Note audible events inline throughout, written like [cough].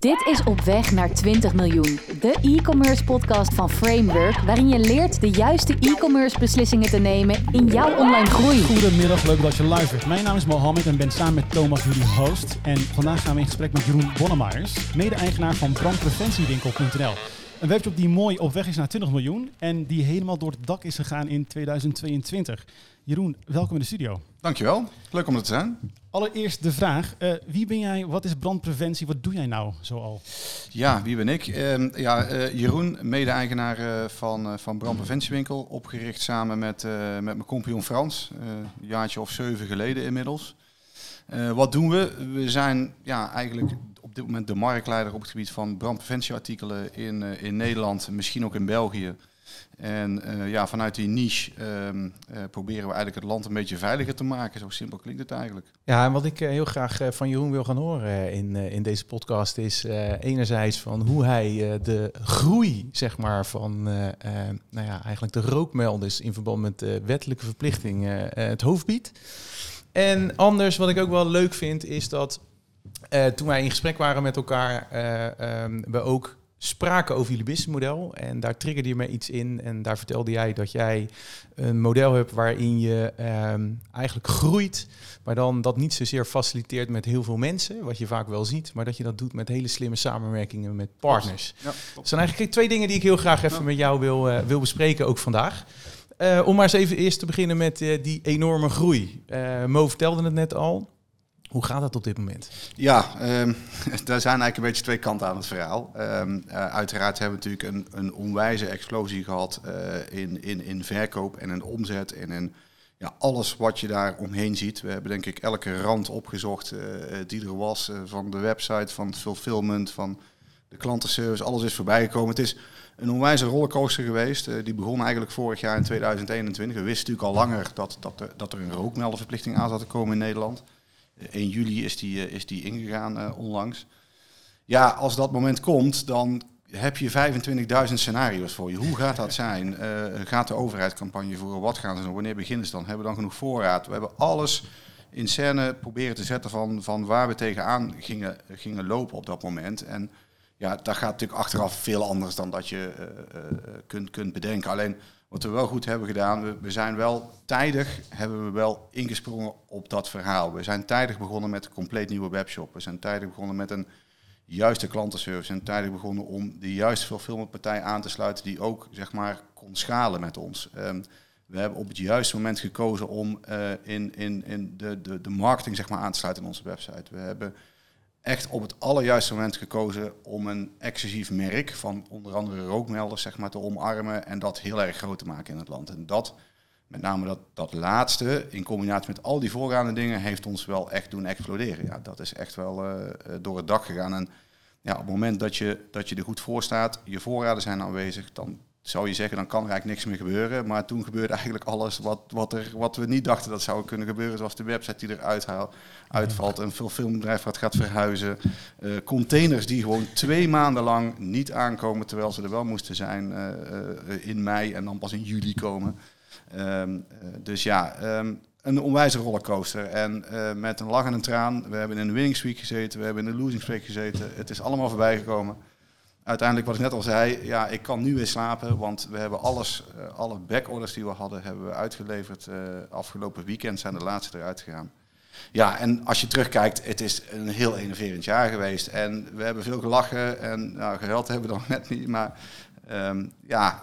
Dit is Op Weg naar 20 miljoen, de e-commerce podcast van Framework, waarin je leert de juiste e-commerce beslissingen te nemen in jouw online groei. Goedemiddag, leuk dat je luistert. Mijn naam is Mohammed en ben samen met Thomas jullie host. En vandaag gaan we in gesprek met Jeroen Bonnemeyers, mede-eigenaar van brandpreventiewinkel.nl. Een webshop die mooi op weg is naar 20 miljoen en die helemaal door het dak is gegaan in 2022. Jeroen, welkom in de studio. Dankjewel, leuk om er te zijn. Allereerst de vraag, uh, wie ben jij, wat is brandpreventie, wat doe jij nou zoal? Ja, wie ben ik? Uh, ja, uh, Jeroen, mede-eigenaar eh, van, van Brandpreventiewinkel, opgericht samen met, met mijn compagnon Frans, een jaartje of zeven geleden inmiddels. wat doen we? We zijn ja, eigenlijk moment de marktleider op het gebied van brandpreventieartikelen in, in Nederland, misschien ook in België. En uh, ja, vanuit die niche um, uh, proberen we eigenlijk het land een beetje veiliger te maken. Zo simpel klinkt het eigenlijk. Ja, en wat ik heel graag van Jeroen wil gaan horen in, in deze podcast is enerzijds van hoe hij de groei, zeg maar, van nou ja, eigenlijk de rookmelders in verband met de wettelijke verplichting het hoofd biedt. En anders, wat ik ook wel leuk vind, is dat toen wij in gesprek waren met elkaar, um, we ook spraken over jullie businessmodel. En daar triggerde je me iets in. En daar vertelde jij dat jij een model hebt waarin je um, eigenlijk groeit. Maar dan dat niet zozeer faciliteert met heel veel mensen, wat je vaak wel ziet. Maar dat je dat doet met hele slimme samenwerkingen met partners. Ja, dat zijn eigenlijk twee dingen die ik heel graag even met jou wil, uh, wil bespreken, ook vandaag. Uh, om maar eens even eerst te beginnen met uh, die enorme groei. Mo vertelde het net al. Hoe gaat dat op dit moment? Ja, um, [laughs] daar zijn eigenlijk een beetje twee kanten aan het verhaal. Um, uh, uiteraard hebben we natuurlijk een, een onwijze explosie gehad uh, in, in, in verkoop en in omzet en in ja, alles wat je daar omheen ziet. We hebben denk ik elke rand opgezocht uh, die er was. van de website, van het fulfillment, van de klantenservice. Alles is voorbijgekomen. Het is een onwijze rollercoaster geweest. die begon eigenlijk vorig jaar in 2021. We wisten natuurlijk al langer dat, dat, er, dat er een rookmelderverplichting aan zat te komen in Nederland. 1 juli is die, is die ingegaan uh, onlangs. Ja, als dat moment komt, dan heb je 25.000 scenario's voor je. Hoe gaat dat zijn? Uh, gaat de overheid campagne voeren? Wat gaan ze doen? Wanneer beginnen ze dan? Hebben we dan genoeg voorraad? We hebben alles in scène proberen te zetten van, van waar we tegenaan gingen, gingen lopen op dat moment. En ja, dat gaat natuurlijk achteraf veel anders dan dat je kunt, kunt bedenken. Alleen wat we wel goed hebben gedaan, we, we, zijn wel tijdig, hebben we wel ingesprongen op dat verhaal. We zijn tijdig begonnen met een compleet nieuwe webshop. We zijn tijdig begonnen met een juiste klantenservice. En tijdig begonnen om de juiste fulfillmentpartij aan te sluiten die ook zeg maar kon schalen met ons. Um, we hebben op het juiste moment gekozen om uh, in, in, in de, de, de marketing zeg maar, aan te sluiten in onze website. We hebben echt op het allerjuiste moment gekozen om een exclusief merk van onder andere rookmelders zeg maar, te omarmen en dat heel erg groot te maken in het land. En dat, met name dat, dat laatste, in combinatie met al die voorgaande dingen, heeft ons wel echt doen exploderen. Ja, dat is echt wel uh, door het dak gegaan. En ja, op het moment dat je, dat je er goed voor staat, je voorraden zijn aanwezig, dan zou je zeggen, dan kan er eigenlijk niks meer gebeuren. Maar toen gebeurde eigenlijk alles wat, wat, er, wat we niet dachten dat zou kunnen gebeuren. Zoals de website die eruit haalt, uitvalt, een filmbedrijf wat gaat verhuizen. Uh, containers die gewoon twee maanden lang niet aankomen, terwijl ze er wel moesten zijn uh, uh, in mei en dan pas in juli komen. Um, dus ja, um, een onwijze rollercoaster. En met een lach en een traan, we hebben in de winning week gezeten, we hebben in de losing week gezeten. Het is allemaal voorbij gekomen uiteindelijk, wat ik net al zei, ja, ik kan nu weer slapen, want we hebben alles, uh, alle backorders die we hadden, hebben we uitgeleverd. Uh, afgelopen weekend zijn de laatste eruit gegaan. Ja, en als je terugkijkt, het is een heel enerverend jaar geweest. En we hebben veel gelachen en nou, geheld hebben we dan [laughs] net niet, maar um, ja,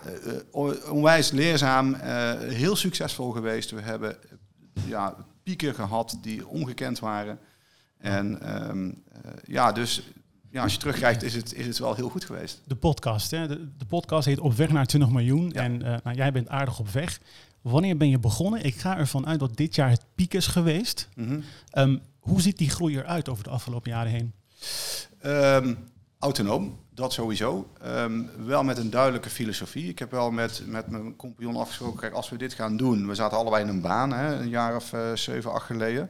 uh, onwijs leerzaam, heel succesvol geweest. We hebben ja, pieken gehad die ongekend waren. En um, ja, dus ja, als je terugkijkt, is het, is het wel heel goed geweest. De podcast, hè? De, de podcast heet Op weg naar 20 miljoen. En uh, nou, jij bent aardig op weg. Wanneer ben je begonnen? Ik ga ervan uit dat dit jaar het piek is geweest. Mm -hmm. um, hoe ziet die groei eruit over de afgelopen jaren heen? Um, autonoom, dat sowieso. Um, wel met een duidelijke filosofie. Ik heb wel met, met mijn compagnon afgesproken, kijk, als we dit gaan doen, we zaten allebei in een baan, hè, een jaar of uh, zeven, acht geleden.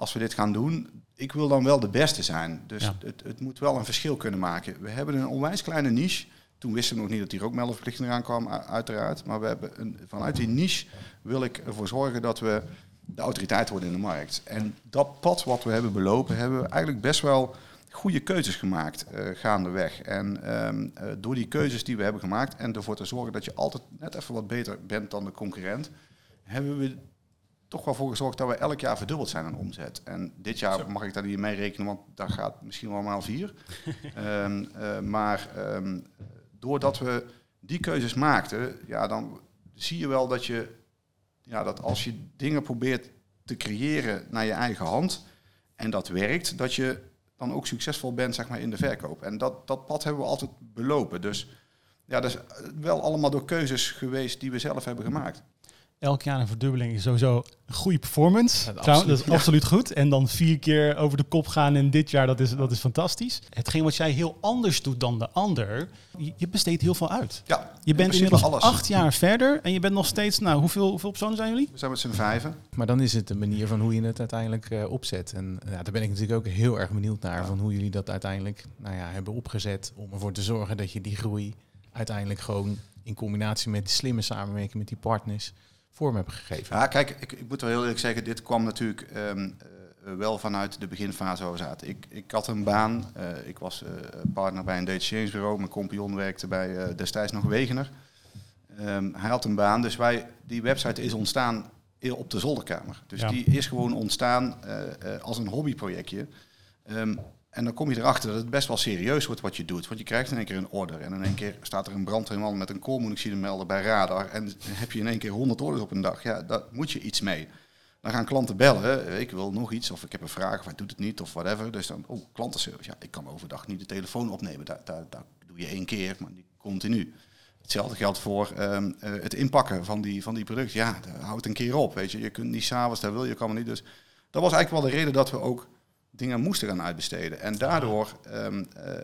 Als we dit gaan doen, ik wil dan wel de beste zijn. Dus ja. het, het, moet wel een verschil kunnen maken. We hebben een onwijs kleine niche. Toen wisten we nog niet dat die rookmelderverplichting eraan kwam, uiteraard. Maar we hebben een, vanuit die niche wil ik ervoor zorgen dat we de autoriteit worden in de markt. En dat pad wat we hebben belopen, hebben we eigenlijk best wel goede keuzes gemaakt uh, gaandeweg. En ehm, door die keuzes die we hebben gemaakt en ervoor te zorgen dat je altijd net even wat beter bent dan de concurrent, hebben we toch wel voor gezorgd dat we elk jaar verdubbeld zijn aan omzet. En dit jaar mag ik daar niet mee rekenen, want daar gaat misschien wel maal vier. um, [laughs] maar um, doordat we die keuzes maakten, ja, dan zie je wel dat je, ja, dat als je dingen probeert te creëren naar je eigen hand en dat werkt, dat je dan ook succesvol bent zeg maar, in de verkoop. En dat, dat pad hebben we altijd belopen. Dus ja, dat is wel allemaal door keuzes geweest die we zelf hebben gemaakt elk jaar een verdubbeling is sowieso een goede performance. dat is absoluut goed. En dan vier keer over de kop gaan in dit jaar, dat is, dat is fantastisch. Hetgeen wat jij heel anders doet dan de ander, je, besteedt heel veel uit. Ja, je bent inmiddels alles. acht jaar verder en je bent nog steeds, nou, hoeveel, hoeveel personen zijn jullie? We zijn met z'n vijven. Maar dan is het de manier van hoe je het uiteindelijk uh, opzet. En ja, daar ben ik natuurlijk ook heel erg benieuwd naar, van hoe jullie dat uiteindelijk nou ja, hebben opgezet om ervoor te zorgen dat je die groei uiteindelijk gewoon in combinatie met slimme samenwerking met die partners vorm hebben gegeven. Ja, kijk, ik, ik moet wel heel eerlijk zeggen, dit kwam natuurlijk ehm, eh, wel vanuit de beginfase waar we zaten. Ik, ik had een baan, uh, ik was uh, partner bij een data bureau, mijn compagnon werkte bij destijds nog Wegener. Um, hij had een baan, dus wij, die website is ontstaan op de zolderkamer. Dus die is gewoon ontstaan als een hobbyprojectje. Um, en dan kom je erachter dat het best wel serieus wordt wat je doet. Want je krijgt in één keer een order. En in één keer staat er een brandweerman met een koolmonoxide bij radar. En [laughs] heb je in één keer 100 orders op een dag. Ja, daar moet je iets mee. Dan gaan klanten bellen. Ik wil nog iets. Of ik heb een vraag. Of hij doet het niet. Of whatever. Dus dan, oh, klantenservice. Ja, ik kan overdag niet de telefoon opnemen. Dat doe je één keer, maar niet continu. Hetzelfde geldt voor um, uh, het inpakken van die, van die producten. Ja, houdt een keer op. Weet je. je kunt niet s'avonds, dat wil je, kan maar niet. Dus dat was eigenlijk wel de reden dat we ook dingen moesten gaan uitbesteden. En daardoor um, uh, uh,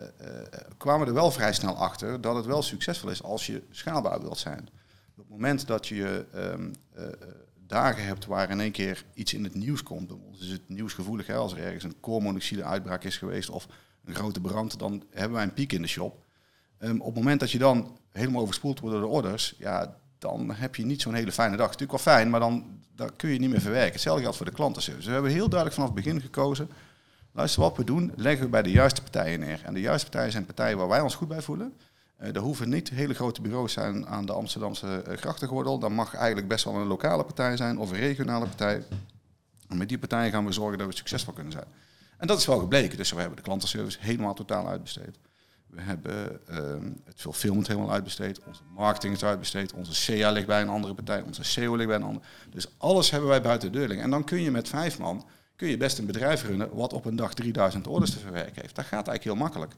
kwamen we er wel vrij snel achter dat het wel succesvol is als je schaalbaar wilt zijn. Op het moment dat je um, uh, dagen hebt waar in één keer iets in het nieuws komt, bij is het nieuwsgevoelig, hè, als er ergens een koolmonoxide uitbraak is geweest of een grote brand, dan hebben wij een piek in de shop. Um, op het moment dat je dan helemaal overspoeld wordt door de orders, ja, dan heb je niet zo'n hele fijne dag. Het is natuurlijk wel fijn, maar dan, dan kun je niet meer verwerken. Hetzelfde geldt voor de klantenservice. We hebben heel duidelijk vanaf het begin gekozen Luister, wat we doen, leggen we bij de juiste partijen neer. En de juiste partijen zijn partijen waar wij ons goed bij voelen. Uh, er hoeven niet hele grote bureaus zijn aan de Amsterdamse uh, grachtengordel. Dat mag eigenlijk best wel een lokale partij zijn of een regionale partij. En met die partijen gaan we zorgen dat we succesvol kunnen zijn. En dat is wel gebleken. Dus we hebben de klantenservice helemaal totaal uitbesteed. We hebben uh, het fulfillment helemaal uitbesteed. Onze marketing is uitbesteed. Onze CA ligt bij een andere partij. Onze SEO ligt bij een andere. Dus alles hebben wij buiten de deur liggen. En dan kun je met vijf man kun je best een bedrijf runnen wat op een dag 3000 orders te verwerken heeft. Dat gaat eigenlijk heel makkelijk.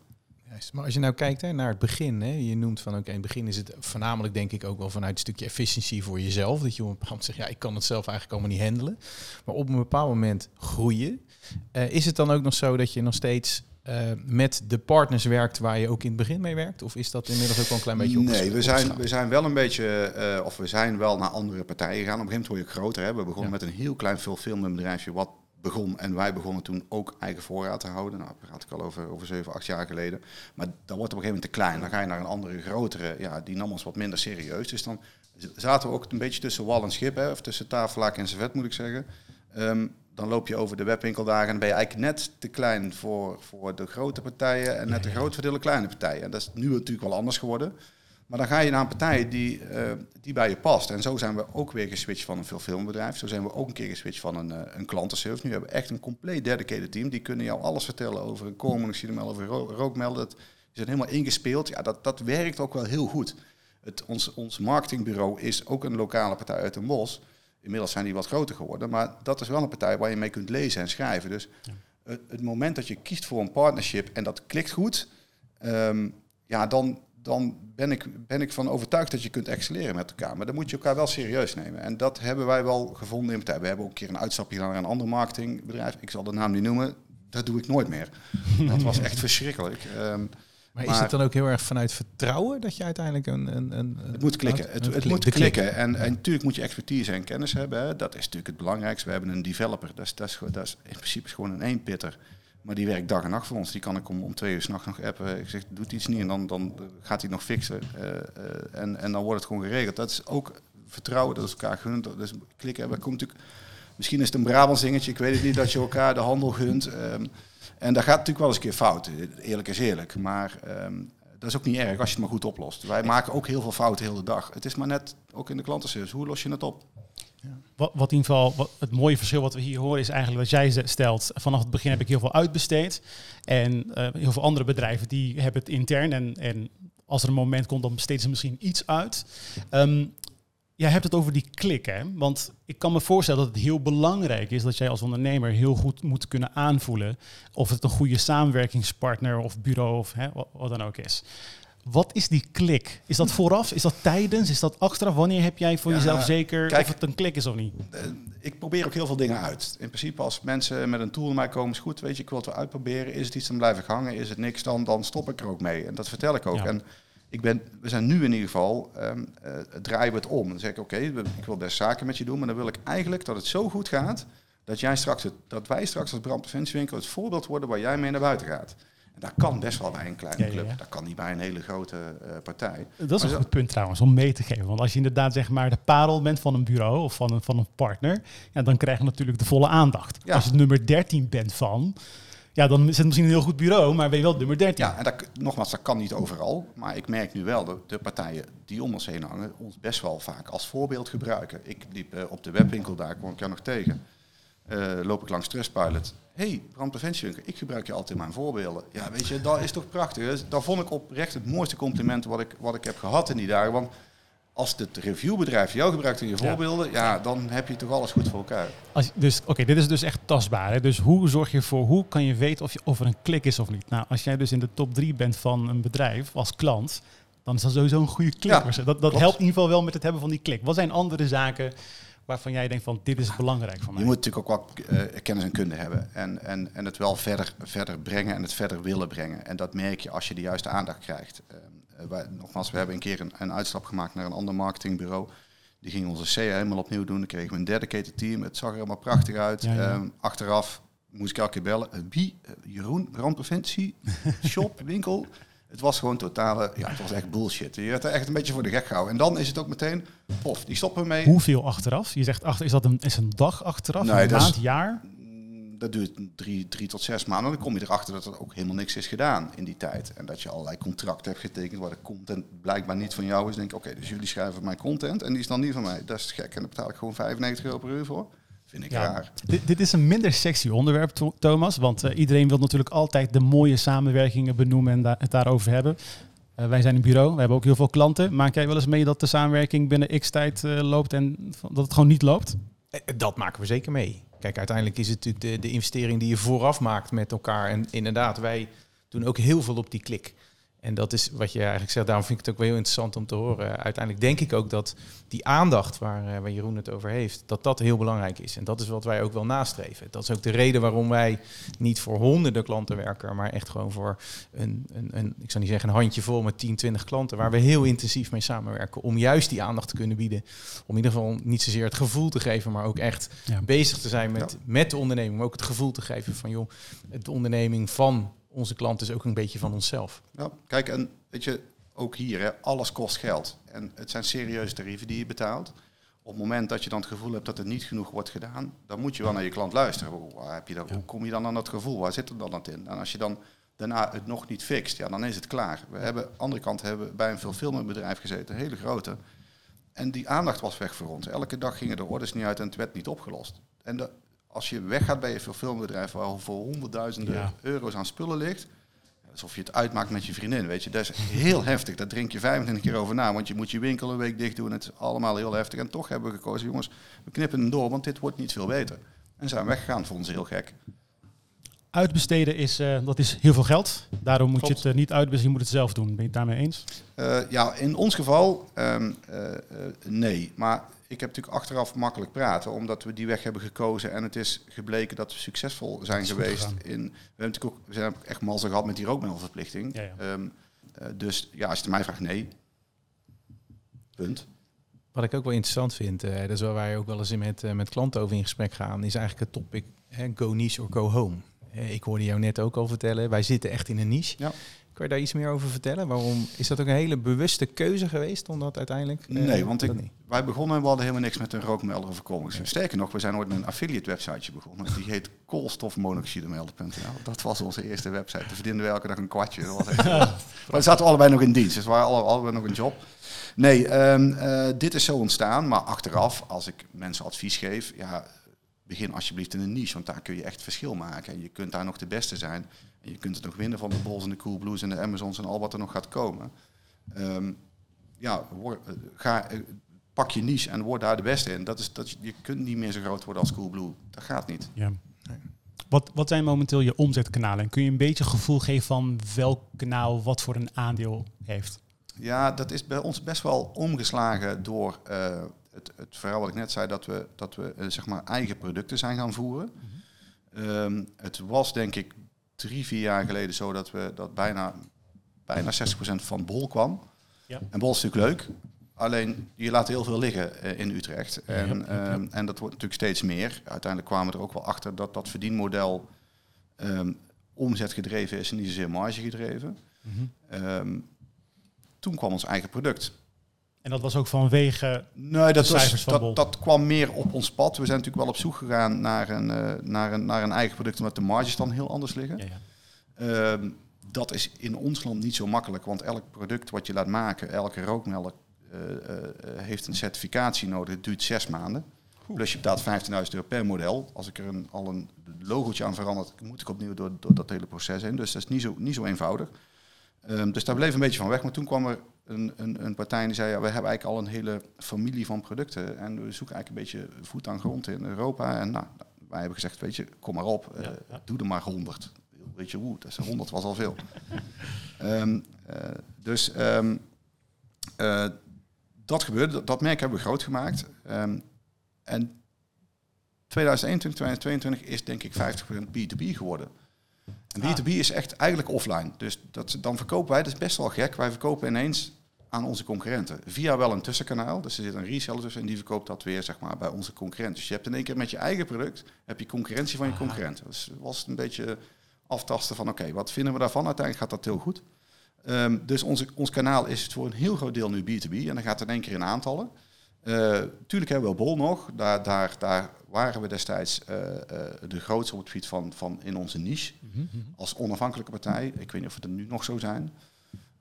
maar als je nou kijkt hè, naar het begin, hè, je noemt van oké, in het begin is het voornamelijk denk ik ook wel vanuit een stukje efficiëntie voor jezelf. Dat je op een bepaald moment zegt, ja, ik kan het zelf eigenlijk allemaal niet handelen. Maar op een bepaald moment groeien. Uh, is het dan ook nog zo dat je nog steeds uh, met de partners werkt waar je ook in het begin mee werkt? Of is dat inmiddels ook wel een klein beetje Nee, we zijn, we zijn wel een beetje, uh, of we zijn wel naar andere partijen gegaan. Op een gegeven moment word je groter. Hè. We begonnen met een heel klein fulfillment bedrijfje, wat begon. En wij begonnen toen ook eigen voorraad te houden. Nou, praat ik al over, over 7, 8 jaar geleden. Maar dat wordt op een gegeven moment te klein. Dan ga je naar een andere, grotere, ja, die nam ons wat minder serieus. Dus dan zaten we ook een beetje tussen wal en schip, hè, of tussen tafelaak en servet moet ik zeggen. Um, dan loop je over de webwinkeldagen en dan ben je eigenlijk net te klein voor, voor de grote partijen en net te groot voor de kleine partijen. En dat is nu natuurlijk wel anders geworden. Maar dan ga je naar een partij die, uh, die bij je past. En zo zijn we ook weer geswitcht van een filmbedrijf. Zo zijn we ook een keer geswitcht van een, uh, een klantenservice. Nu hebben we echt een compleet dedicated team. Die kunnen jou alles vertellen over een koolmonoxidemel, over ro rookmelden. Dat is helemaal ingespeeld. Ja, dat, dat werkt ook wel heel goed. Het, ons, ons marketingbureau is ook een lokale partij uit een bos. Inmiddels zijn die wat groter geworden. Maar dat is wel een partij waar je mee kunt lezen en schrijven. Dus het, het, moment dat je kiest voor een partnership en dat klikt goed... Um, ja, dan, dan ben ik, ben ik van overtuigd dat je kunt excelleren met elkaar. Maar dan moet je elkaar wel serieus nemen. En dat hebben wij wel gevonden in partij. We hebben ook een keer een uitstapje gedaan naar een ander marketingbedrijf. Ik zal de naam niet noemen. Dat doe ik nooit meer. Dat was echt verschrikkelijk. Um, [laughs] maar, is het dan ook heel erg vanuit vertrouwen dat je uiteindelijk een... een, een het moet klikken. Het, het, moet klikken. En, en natuurlijk moet je expertise en kennis hebben. Hè. Dat is natuurlijk het belangrijkste. We hebben een developer. Dat is, dat is, dat is in principe gewoon een eenpitter. Maar die werkt dag en nacht voor ons. Die kan ik om, om twee uur s'nachts nog appen. Ik zeg, doet iets niet en dan, dan gaat hij nog fixen. Uh, uh, en, en dan wordt het gewoon geregeld. Dat is ook vertrouwen, dat is elkaar gunt. Dus klikken. We komen natuurlijk, misschien is het een Brabants dingetje, ik weet het niet, dat je elkaar de handel gunt. Um, En daar gaat natuurlijk wel eens een keer fout. Eerlijk is eerlijk. Maar ehm, dat is ook niet erg als je het maar goed oplost. Wij maken ook heel veel fouten heel de dag. Het is maar net, ook in de klantenservice, hoe los je het op? Wat, wat in ieder geval, het mooie verschil wat we hier horen is eigenlijk wat jij stelt. Vanaf het begin heb ik heel veel uitbesteed. En eh, heel veel andere bedrijven die hebben het intern. En, en als er een moment komt, dan besteden ze misschien iets uit. Ehm, jij hebt het over die klik, hè? Want ik kan me voorstellen dat het heel belangrijk is dat jij als ondernemer heel goed moet kunnen aanvoelen of het een goede samenwerkingspartner of bureau of hè, wat dan ook is. Wat is die klik? Is dat vooraf? Is dat tijdens? Is dat achteraf? Wanneer heb jij voor Ja, jezelf zeker kijk- of het een klik is of niet? Eh, ik probeer ook heel veel dingen uit. In principe als mensen met een tool naar mij komen, is goed, weet je, ik wil het wel uitproberen. Is het iets, dan blijf ik hangen. Is het niks, dan, dan stop ik er ook mee. En dat vertel ik ook. Ja. En ik ben, we zijn nu in ieder geval, ehm, eh, draaien we het om. Dan zeg ik, oké, ik wil best zaken met je doen, maar dan wil ik eigenlijk dat het zo goed gaat, dat, jij straks het, dat wij straks als brandpreventiewinkel het voorbeeld worden waar jij mee naar buiten gaat. Dat kan best wel bij een kleine Ja, club. ja. Dat kan niet bij een hele grote eh, partij. Dat is Maar een goed punt trouwens, om mee te geven. Want als je inderdaad zeg maar de parel bent van een bureau of van een, van een partner, ja, dan krijg je natuurlijk de volle aandacht. Als je nummer 13 bent van, ja, dan is het misschien een heel goed bureau, maar ben je wel nummer 13. Ja, en dat, nogmaals, dat kan niet overal. Maar ik merk nu wel dat de partijen die om ons heen hangen, ons best wel vaak als voorbeeld gebruiken. Ik liep eh, op de webwinkel daar, kwam ik jou nog tegen. Eh, loop ik langs Trustpilot. Hey, brandpreventiewinkel, ik gebruik je altijd in mijn voorbeelden. Ja, weet je, dat is toch prachtig. Dus Dat vond ik oprecht het mooiste compliment wat ik, wat ik heb gehad in die dagen. Want als het reviewbedrijf jou gebruikt in je voorbeelden, ja, dan heb je toch alles goed voor elkaar. Als, dus oké, dit is dus echt tastbaar. Hè? Dus hoe zorg je ervoor, hoe kan je weten of, je, of er een klik is of niet? Nou, als jij dus in de top 3 bent van een bedrijf als klant, dan is dat sowieso een goede klik. Ja, voor ze. dat dat klopt. helpt in ieder geval wel met het hebben van die klik. Wat zijn andere zaken waarvan jij denkt van dit is belangrijk voor mij? Je moet natuurlijk ook wat eh, kennis en kunde hebben. En, en, en het wel verder, verder brengen en het verder willen brengen. En dat merk je als je de juiste aandacht krijgt. Wij, nogmaals, we hebben een keer een, een uitstap gemaakt naar een ander marketingbureau. Die ging onze CA helemaal opnieuw doen. Dan kregen we een dedicated team. Het zag er helemaal prachtig uit. Ja, ja. Ehm, achteraf moest ik elke keer bellen. Wie? Jeroen, brandpreventie, [laughs] shop, winkel. Het was gewoon totale, ja, het was echt bullshit. Je werd er echt een beetje voor de gek gehouden. En dan is het ook meteen, pof, die stoppen mee. Hoeveel achteraf? Je zegt, achter, is dat een, is een dag achteraf? Nee, een maand, jaar? Mm, Dat duurt drie, drie tot zes maanden. Dan kom je erachter dat er ook helemaal niks is gedaan in die tijd. En dat je allerlei contracten hebt getekend waar de content blijkbaar niet van jou is. Dan denk ik, oké, dus jullie schrijven mijn content en die is dan niet van mij. Dat is gek en daar betaal ik gewoon 95 euro per uur voor. Vind ik Ja. raar. Dit, dit is een minder sexy onderwerp, Thomas. Want eh, iedereen wil natuurlijk altijd de mooie samenwerkingen benoemen en da- het daarover hebben. Eh, wij zijn een bureau, we hebben ook heel veel klanten. Maak jij wel eens mee dat de samenwerking binnen x tijd eh, loopt en dat het gewoon niet loopt? Dat maken we zeker mee. Kijk, uiteindelijk is het natuurlijk de, de investering die je vooraf maakt met elkaar. En inderdaad, wij doen ook heel veel op die klik. En dat is wat je eigenlijk zegt. Daarom vind ik het ook wel heel interessant om te horen. Uiteindelijk denk ik ook dat die aandacht waar, eh, waar Jeroen het over heeft, dat dat heel belangrijk is. En dat is wat wij ook wel nastreven. Dat is ook de reden waarom wij niet voor honderden klanten werken, maar echt gewoon voor een, een, een ik zou niet zeggen een handje vol met 10, 20 klanten, waar we heel intensief mee samenwerken. Om juist die aandacht te kunnen bieden. Om in ieder geval niet zozeer het gevoel te geven, maar ook echt Ja. bezig te zijn met, met de onderneming. Maar ook het gevoel te geven van, joh, de onderneming van onze klant is ook een beetje van onszelf. Ja, kijk, en weet je, ook hier, hè, alles kost geld. En het zijn serieuze tarieven die je betaalt. Op het moment dat je dan het gevoel hebt dat er niet genoeg wordt gedaan, dan moet je wel naar je klant luisteren. Waar heb je hoe kom je dan aan dat gevoel? Waar zit er dan dat in? En als je dan daarna het nog niet fixt, ja, dan is het klaar. We hebben, aan de andere kant hebben we bij een fulfillmentbedrijf gezeten, een hele grote. En die aandacht was weg voor ons. Elke dag gingen de orders niet uit en het werd niet opgelost. En de, als je weggaat bij een fulfillmentbedrijf waar voor honderdduizenden Ja. euro's aan spullen ligt, alsof je het uitmaakt met je vriendin, weet je. Dat is heel heftig. Daar drink je 25 keer over na, want je moet je winkel een week dicht doen. Het is allemaal heel heftig. En toch hebben we gekozen, jongens, we knippen hem door, want dit wordt niet veel beter. En zijn weggegaan, vonden ze heel gek. Uitbesteden is, eh, dat is heel veel geld. Daarom moet Klopt. je het eh, niet uitbesteden, je moet het zelf doen. Ben je het daarmee eens? Eh, ja, in ons geval, ehm, eh, eh, nee. Maar ik heb natuurlijk achteraf makkelijk praten, omdat we die weg hebben gekozen. En het is gebleken dat we succesvol zijn geweest. In, we, hebben natuurlijk ook, we zijn ook echt mazzel gehad met die rookmelverplichting. Ja, ja. Ehm, eh, dus ja, als je het mij vraagt, nee. Punt. Wat ik ook wel interessant vind, eh, dat is waar wij ook wel eens in met, eh, met klanten over in gesprek gaan, is eigenlijk het topic hè, go niche or go home. Eh, ik hoorde jou net ook al vertellen, wij zitten echt in een niche. Ja. Kan je daar iets meer over vertellen? Waarom is dat ook een hele bewuste keuze geweest om dat uiteindelijk? eh, Nee, want ik, wij begonnen en we hadden helemaal niks met een rookmelder of een Sterker nog, we zijn ooit met een affiliate websiteje begonnen. Die heet koolstofmonoxidemelder.nl. Dat was onze eerste website. Daar verdienden we elke dag een kwartje. Dat was echt, [laughs] maar we zaten allebei nog in dienst, dus we waren alle- allebei nog een job. Nee, ehm, eh, dit is zo ontstaan. Maar achteraf, als ik mensen advies geef, ja, begin alsjeblieft in een niche. Want daar kun je echt verschil maken. En je kunt daar nog de beste zijn. Je kunt het nog winnen van de Bols en de Coolblues en de Amazons en al wat er nog gaat komen. Ehm, ja, word- eh, ga, eh, pak je niche en word daar de beste in. Dat is, dat, je- kunt niet meer zo groot worden als Coolblue. Dat gaat niet. Ja. Wat, wat zijn momenteel je omzetkanalen? En kun je een beetje gevoel geven van welk kanaal wat voor een aandeel heeft? Ja, dat is bij ons best wel omgeslagen door eh, het, het verhaal wat ik net zei, dat we, dat we zeg maar eigen producten zijn gaan voeren. Ehm, het was denk ik drie, vier jaar geleden zo dat we dat bijna, bijna 60% van Bol kwam. Ja. En Bol is natuurlijk leuk. Alleen je laat heel veel liggen eh, in Utrecht. En, ja, ehm, en dat wordt natuurlijk steeds meer. Uiteindelijk kwamen we er ook wel achter dat dat verdienmodel ehm, omzetgedreven is en niet zozeer margegedreven. Ehm, toen kwam ons eigen product. En dat was ook vanwege... Nee, dat, cijfers was, van Bol. dat, dat kwam meer op ons pad. We zijn natuurlijk wel op zoek gegaan naar een, eh, naar een, naar een eigen product, omdat de marges dan heel anders liggen. Ja, ja. Ehm, dat is in ons land niet zo makkelijk, want elk product wat je laat maken, elke rookmelder, eh, eh, heeft een certificatie nodig. Het duurt zes maanden. Plus je betaalt 15.000 euro per model. Als ik er een, al een logootje aan verander, moet ik opnieuw door, door dat hele proces heen. Dus dat is niet zo, niet zo eenvoudig. Ehm, dus daar bleef een beetje van weg. Maar toen kwam er een, een, een partij die zei, ja, we hebben eigenlijk al een hele familie van producten. En we zoeken eigenlijk een beetje voet aan grond in Europa. En nou, wij hebben gezegd, weet je, kom maar op, eh, Ja, ja. doe er maar 100. Weet je hoe, dat is 100 was al veel. [laughs] Ehm, eh, dus ehm, eh, dat gebeurde, dat, dat merk hebben we groot gemaakt. Ehm, en 2021, 2022 is denk ik 50% B2B geworden. En Ah. B2B is echt eigenlijk offline. Dus dat, dan verkopen wij, dat is best wel gek, wij verkopen ineens aan onze concurrenten. Via wel een tussenkanaal, dus er zit een reseller tussen en die verkoopt dat weer zeg maar, bij onze concurrenten. Dus je hebt in één keer met je eigen product, heb je concurrentie van je Ah. concurrenten. Dus was het een beetje aftasten van oké, wat vinden we daarvan? Uiteindelijk gaat dat heel goed. Ehm, dus onze, ons kanaal is voor een heel groot deel nu B2B en dan gaat het in één keer in aantallen. Eh, tuurlijk hebben we Bol nog. Daar, daar, daar waren we destijds eh, eh, de grootste op het gebied van, van in onze niche. Als onafhankelijke partij. Ik weet niet of we er nu nog zo zijn.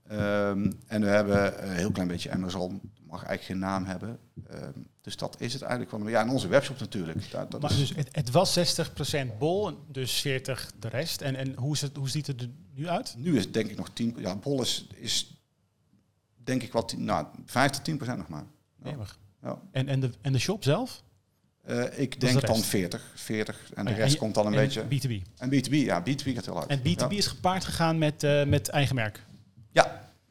Ehm, en we hebben een heel klein beetje Amazon. Mag eigenlijk geen naam hebben. Ehm, dus dat is het eigenlijk wel. Ja, en onze webshop natuurlijk. Dat Maar is, dus het, het was 60% bol, dus 40 de rest. En, en hoe, is het, hoe ziet het er nu uit? nu is het denk ik nog 10. Ja, Bol is, is denk ik wat, nou, 5 tot 10 procent nog maar. Ja. Ja. En, en, de, en de shop zelf? Eh, ik de denk dan rest. 40, 40 en de ja, rest je- komt dan een en beetje. B2B. En B2B, ja, B2B gaat heel uit. En B2B Ja. is gepaard gegaan met, eh, met eigen merk.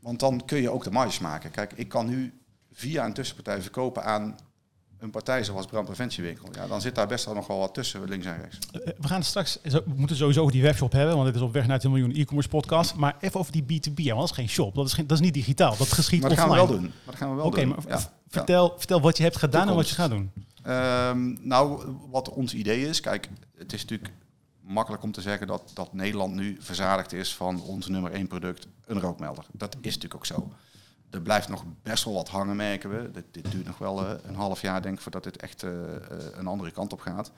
Want dan kun je ook de marges maken. Kijk, ik kan nu via een tussenpartij verkopen aan een partij zoals brandpreventiewinkel. Ja, dan zit daar best wel nog wel wat tussen, links en rechts. Eh, We gaan straks, we moeten sowieso over die webshop hebben, want het is op weg naar 10 miljoen e-commerce podcast. Maar even over die B2B, ja, want dat is geen shop, dat is, geen, dat is niet digitaal, dat geschiet Maar dat gaan we offline. wel doen. Maar dat gaan we wel Oké, doen. maar ja. vertel, vertel wat je hebt gedaan en wat je gaat doen. Ehm, nou, wat ons idee is, kijk, het is natuurlijk makkelijk om te zeggen dat, dat Nederland nu verzadigd is van ons nummer één product, een rookmelder. Dat is natuurlijk ook zo. Er blijft nog best wel wat hangen, merken we. Dit, dit duurt nog wel eh, een half jaar, denk ik, voordat dit echt eh, eh, een andere kant op gaat.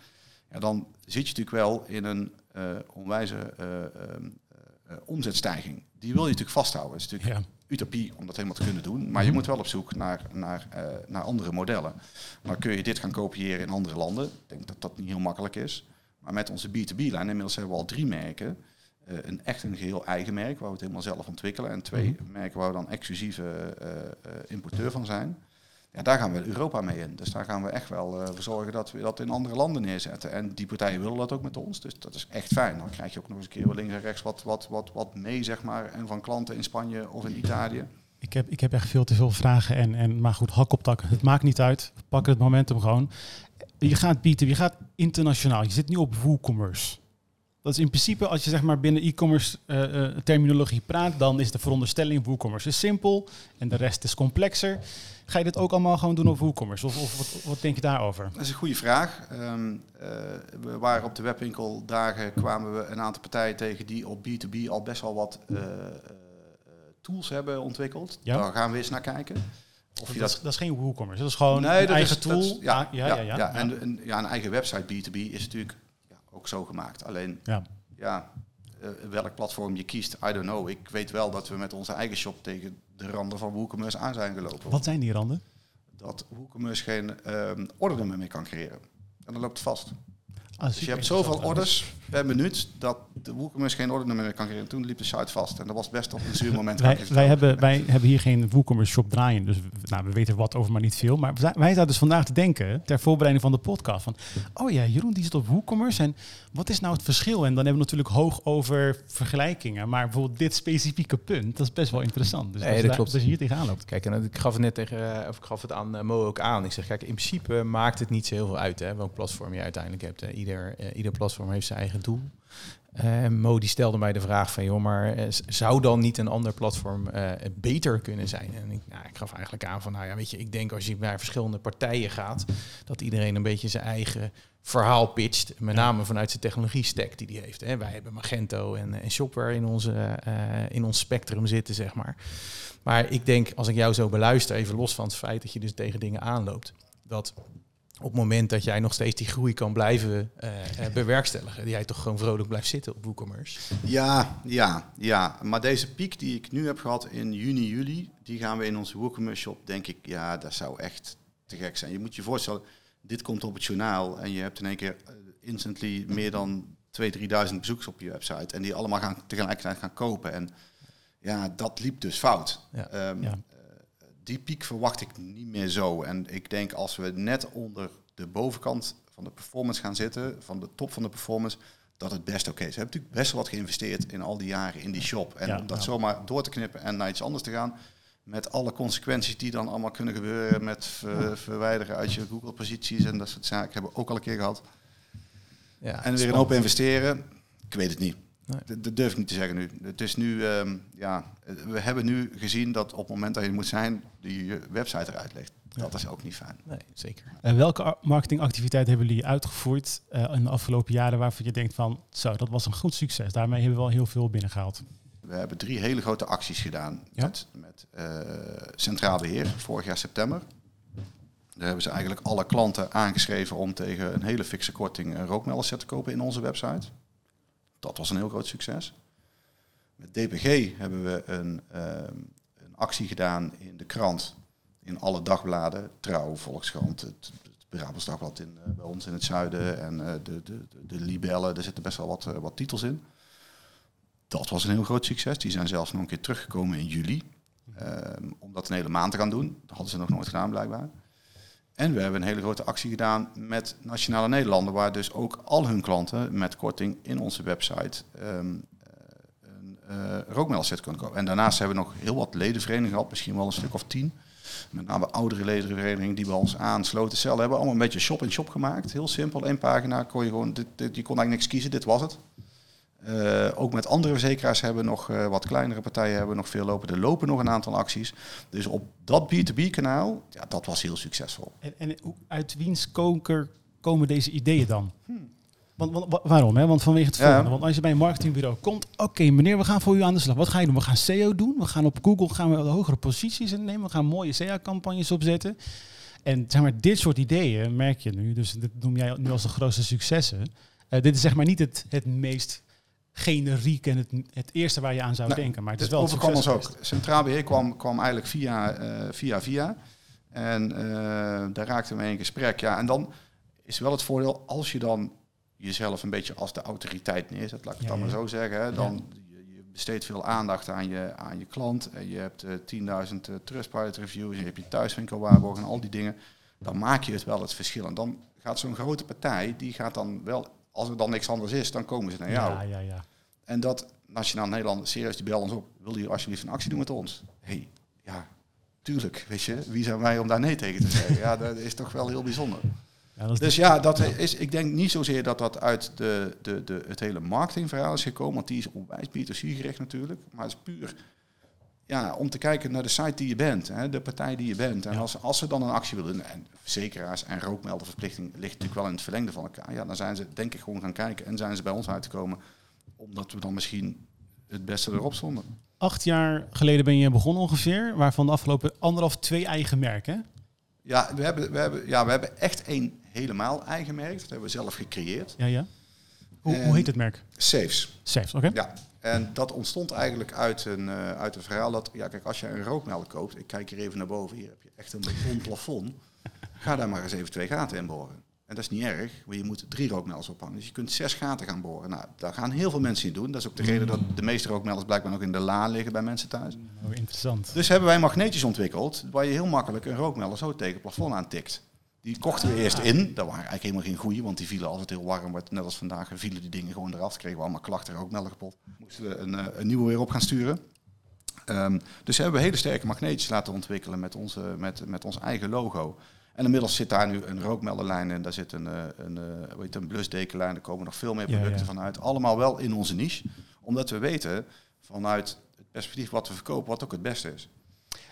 Ja, dan zit je natuurlijk wel in een onwijze eh, ehm, eh, omzetstijging. Die wil je natuurlijk vasthouden. Het is natuurlijk Ja. utopie om dat helemaal te kunnen doen. Maar je moet wel op zoek naar, naar, naar andere modellen. Dan kun je dit gaan kopiëren in andere landen. Ik denk dat dat niet heel makkelijk is. Maar met onze B2B-lijn, inmiddels hebben we al drie merken. Eh, een echt een geheel eigen merk, waar we het helemaal zelf ontwikkelen. En twee merken waar we dan exclusieve eh, eh, importeur van zijn. Ja, daar gaan we Europa mee in. Dus daar gaan we echt wel voor zorgen dat we dat in andere landen neerzetten. En die partijen willen dat ook met ons. Dus dat is echt fijn. Dan krijg je ook nog eens een keer links en rechts wat, wat, wat, wat mee, zeg maar. En van klanten in Spanje of in Italië. Ik heb, ik heb echt veel te veel vragen. En, en, maar goed, hak op tak. Het maakt niet uit. We pakken het momentum gewoon. Je gaat bieden, je gaat internationaal. Je zit nu op WooCommerce. Dat is in principe, als je zeg maar binnen e-commerce eh, eh, terminologie praat, dan is de veronderstelling WooCommerce is simpel en de rest is complexer. Ga je dit ook allemaal gewoon doen op WooCommerce? Of, of wat, wat denk je daarover? Dat is een goede vraag. Ehm, eh, we waren op de webwinkeldagen, kwamen we een aantal partijen tegen die op B2B al best wel wat tools hebben ontwikkeld. Ja. Daar gaan we eens naar kijken. Of dat, dat is, dat is geen WooCommerce. Dat is gewoon Nee, een dat eigen is- tool. dat is- ja, Ah, ja, ja, ja, ja. En, en ja, een eigen website B2B is natuurlijk ja, ook zo gemaakt. Alleen, Ja. ja, eh, welk platform je kiest, I don't know. Ik weet wel dat we met onze eigen shop tegen de randen van WooCommerce aan zijn gelopen. Wat zijn die randen? Dat WooCommerce geen ordernummer meer kan creëren. En dan loopt het vast. Ah, Dus je hebt zoveel orders per minuut dat de WooCommerce geen ordernummer meer kan creëren. Toen liep de site vast en dat was best op een zuur moment. Wij, wij, hebben, wij hebben hier geen WooCommerce shop draaien, dus we- nou, we weten er wat over, maar niet veel. Maar wij- wij zaten dus vandaag te denken, ter voorbereiding van de podcast, van oh ja, Jeroen die zit op WooCommerce en wat is nou het verschil? En dan hebben we natuurlijk hoog over vergelijkingen, maar bijvoorbeeld dit specifieke punt, dat is best wel interessant. Dus Nee, dat daar- klopt. als je hier tegenaan loopt. Kijk, en ik gaf het net tegen, of ik gaf het aan eh, Mo ook aan. Ik zeg, kijk, in principe maakt het niet zo heel veel uit, hè, welk platform je uiteindelijk hebt. Hè. Ieder, eh, ieder platform heeft zijn eigen doel. Eh, Mo die stelde mij de vraag van, joh, maar eh, zou dan niet een ander platform eh, beter kunnen zijn? En ik, nou, ik gaf eigenlijk aan van, nou ja, weet je, ik denk als je naar verschillende partijen gaat, dat iedereen een beetje zijn eigen verhaal pitcht. Met name vanuit zijn technologie stack die die heeft. Hè. Wij hebben Magento en, en Shopware in, onze, in ons spectrum zitten, zeg maar. Maar ik denk, als ik jou zo beluister, even los van het feit dat je dus tegen dingen aanloopt, dat op het moment dat jij nog steeds die groei kan blijven eh, eh, bewerkstelligen, dat jij toch gewoon vrolijk blijft zitten op WooCommerce. Ja, ja, ja. Maar deze piek die ik nu heb gehad in juni, juli, die gaan we in onze WooCommerce shop, denk ik, ja, dat zou echt te gek zijn. Je moet je voorstellen, dit komt op het journaal en je hebt in één keer eh, instantly meer dan 2.000, 3.000 bezoekers op je website. En die allemaal gaan tegelijkertijd gaan kopen. En ja, dat liep dus fout. Ja. Ehm, Ja. Die piek verwacht ik niet meer zo. En ik denk als we net onder de bovenkant van de performance gaan zitten, van de top van de performance, dat het best oké is. We hebben natuurlijk best wel wat geïnvesteerd in al die jaren in die shop. En Ja, om dat ja. zomaar door te knippen en naar iets anders te gaan, met alle consequenties die dan allemaal kunnen gebeuren, met ver- verwijderen uit je Google-posities en dat soort zaken, hebben we ook al een keer gehad. Ja, En weer een hoop investeren, ik weet het niet. Nee. Dat, durf ik niet te zeggen nu. Het is nu, ehm, ja, we hebben nu gezien dat op het moment dat je moet zijn, die je website eruit ligt. Dat is ook niet fijn. Nee, zeker. En welke marketingactiviteiten hebben jullie uitgevoerd eh, in de afgelopen jaren waarvan je denkt van, zo, dat was een goed succes. Daarmee hebben we wel heel veel binnengehaald. We hebben drie hele grote acties gedaan Ja. met, met eh, Centraal Beheer vorig jaar september. Daar hebben ze eigenlijk alle klanten aangeschreven om tegen een hele fikse korting een rookmelderset te kopen in onze website. Dat was een heel groot succes. Met DPG hebben we een, ehm, een actie gedaan in de krant, in alle dagbladen, Trouw, Volkskrant, het, Brabants in, eh, bij ons in het zuiden en eh, de, de, de, Libellen, er zitten best wel wat, eh, wat titels in. Dat was een heel groot succes. Die zijn zelfs nog een keer teruggekomen in juli. Ehm, om dat een hele maand te gaan doen. Dat hadden ze nog nooit gedaan blijkbaar. En we hebben een hele grote actie gedaan met Nationale Nederlanden. Waar dus ook al hun klanten met korting in onze website eh, een uh, rookmelderset kunnen kopen. En daarnaast hebben we nog heel wat ledenverenigingen gehad. Misschien wel een stuk of tien. Met name oudere ledenverenigingen die bij ons aansloten. Cel hebben allemaal een beetje shop-in-shop gemaakt. Heel simpel, één pagina. Kon je, gewoon, dit- je kon eigenlijk niks kiezen, dit was het. Eh, ook met andere verzekeraars hebben we nog eh, wat kleinere partijen hebben we nog veel lopen. Er lopen nog een aantal acties. Dus op dat B2B kanaal, ja, dat was heel succesvol. En, en uit wiens koker komen deze ideeën dan? Want, want, wa- waarom? Hè? Want vanwege het Ja. volgende. Want als je bij een marketingbureau komt, oké meneer, we gaan voor u aan de slag. Wat ga je doen? We gaan SEO doen. We gaan op Google gaan we de hogere posities innemen. We gaan mooie SEO-campagnes opzetten. En zeg maar, dit soort ideeën merk je nu. Dus dit noem jij nu als de grootste successen. Eh, dit is zeg maar niet het, het meest generiek en het, het eerste waar je aan zou denken. Maar het is wel het overkwam ons succes ook. Centraal Beheer kwam, kwam eigenlijk via, eh, via via. En eh, daar raakten we in gesprek. Ja, en dan is wel het voordeel, als je dan jezelf een beetje als de autoriteit neerzet, laat ik het Ja, dan maar ja. zo zeggen. Hè, dan je, je besteedt veel aandacht aan je, aan je klant. En je hebt eh 10.000 eh, Trustpilot reviews. En je hebt je thuiswinkelwaarborg en al die dingen. Dan maak je het wel het verschil. En dan gaat zo'n grote partij, die gaat dan wel, als er dan niks anders is, dan komen ze naar jou. Ja, ja, ja. En dat Nationaal Nederland, serieus, die bel ons op. Wil je alsjeblieft een actie doen met ons? hey, ja, tuurlijk, weet je. Wie zijn wij om daar nee tegen te zeggen? Ja, dat is toch wel heel bijzonder. ja Dus ja, dat is, ik denk niet zozeer dat dat uit de, de, de, het hele marketingverhaal is gekomen. Want die is onwijs B2C gericht natuurlijk. Maar het is puur ja, om te kijken naar de site die je bent. Hè, de partij die je bent. En Ja. als, als ze dan een actie willen... En verzekeraars en rookmelderverplichting ligt natuurlijk wel in het verlengde van elkaar. Ja, dan zijn ze denk ik gewoon gaan kijken. En zijn ze bij ons uitgekomen. Omdat we dan misschien het beste erop stonden. acht jaar geleden ben je begonnen ongeveer, waarvan de afgelopen anderhalf, twee eigen merken. Ja, we hebben, we hebben, ja, we hebben echt één helemaal eigen merk. Dat hebben we zelf gecreëerd. Ja, ja. Hoe, hoe heet het merk? Saves. Safes, oké. Ja, en dat ontstond eigenlijk uit een, eh, uit een verhaal dat, ja kijk, als je een rookmelk koopt, ik kijk hier even naar boven, hier heb je echt een beton plafond, ga daar maar eens even twee gaten in boren. En dat is niet erg, want je moet drie rookmelders ophangen. Dus je kunt zes gaten gaan boren. Nou, daar gaan heel veel mensen in doen. Dat is ook de reden dat de meeste rookmelders blijkbaar nog in de la liggen bij mensen thuis. Oh, interessant. Dus hebben wij magneetjes ontwikkeld, waar je heel makkelijk een rookmelder zo tegen het plafond aantikt. Die kochten we eerst in. Dat waren eigenlijk helemaal geen goeie, want die vielen altijd heel warm. Net als vandaag vielen die dingen gewoon eraf. Kregen we allemaal klachten, rookmelder kapot. Moesten we een, eh, een nieuwe weer op gaan sturen. Ehm, dus hebben we hele sterke magneetjes laten ontwikkelen met, onze, met, met ons eigen logo. En inmiddels zit daar nu een rookmelderlijn in, daar zit een, eh, een, eh, het, een blusdekenlijn, er komen nog veel meer Ja, producten ja. vanuit. Allemaal wel in onze niche, omdat we weten vanuit het perspectief wat we verkopen, wat ook het beste is.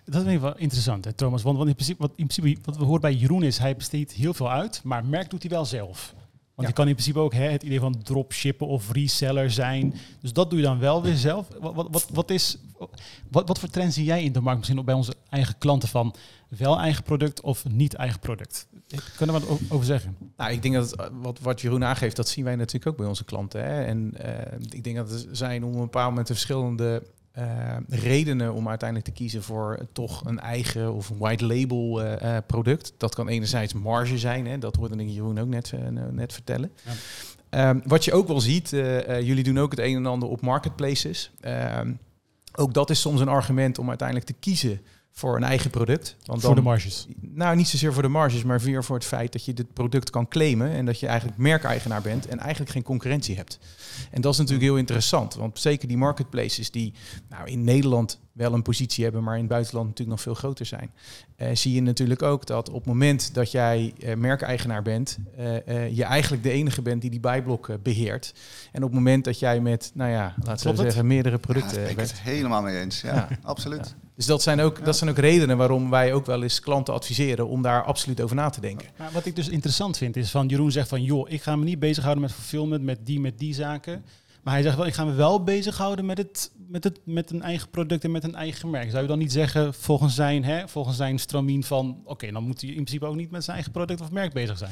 Dat vind ik wel interessant, hè, Thomas. Want, want in, principe, wat, in principe wat we horen bij Jeroen is, hij besteedt heel veel uit, maar merk doet hij wel zelf. Want Ja. je kan in principe ook hè, het idee van dropshippen of reseller zijn. Dus dat doe je dan wel weer zelf. Wat, wat, wat, wat, is, wat, wat voor trends zie jij in de markt misschien ook bij onze eigen klanten van wel eigen product of niet eigen product? Kunnen we wat over zeggen? Nou, ik denk dat het, wat, wat Jeroen aangeeft, dat zien wij natuurlijk ook bij onze klanten. Hè? En eh, ik denk dat er zijn op een bepaald moment de verschillende eh, redenen om uiteindelijk te kiezen voor toch een eigen of een white label eh, eh, product. Dat kan enerzijds marge zijn, hè? dat hoorde ik Jeroen ook net, eh, net vertellen. Ja. Ehm, wat je ook wel ziet, eh, eh, jullie doen ook het een en ander op marketplaces. Ehm, ook dat is soms een argument om uiteindelijk te kiezen voor een eigen product. Want voor de dan- marges. nou, niet zozeer voor de marges, maar meer voor het feit dat je dit product kan claimen en dat je eigenlijk merkeigenaar bent en eigenlijk geen concurrentie hebt. En dat is natuurlijk heel interessant, want zeker die marketplaces die nou, in Nederland wel een positie hebben, maar in het buitenland natuurlijk nog veel groter zijn, eh, zie je natuurlijk ook dat op het moment dat jij eh, merkeigenaar bent, eh, eh, je eigenlijk de enige bent die die bijblok eh, beheert. En op het moment dat jij met, nou ja, laten we zeggen, meerdere Ja, producten daar ben ik het helemaal mee eens. Ja, Ja. absoluut. Dus dat zijn, ook, dat zijn ook redenen waarom wij ook wel eens klanten adviseren om daar absoluut over na te denken. Maar wat ik dus interessant vind is van Jeroen zegt van joh, ik ga me niet bezighouden met fulfillment, met die, met die zaken. Maar hij zegt wel, ik ga me wel bezighouden met, het, met, het, met een eigen product en met een eigen merk. Zou je dan niet zeggen, volgens zijn, hè, volgens zijn stramien van, oké, dan moet hij in principe ook niet met zijn eigen product of merk bezig zijn.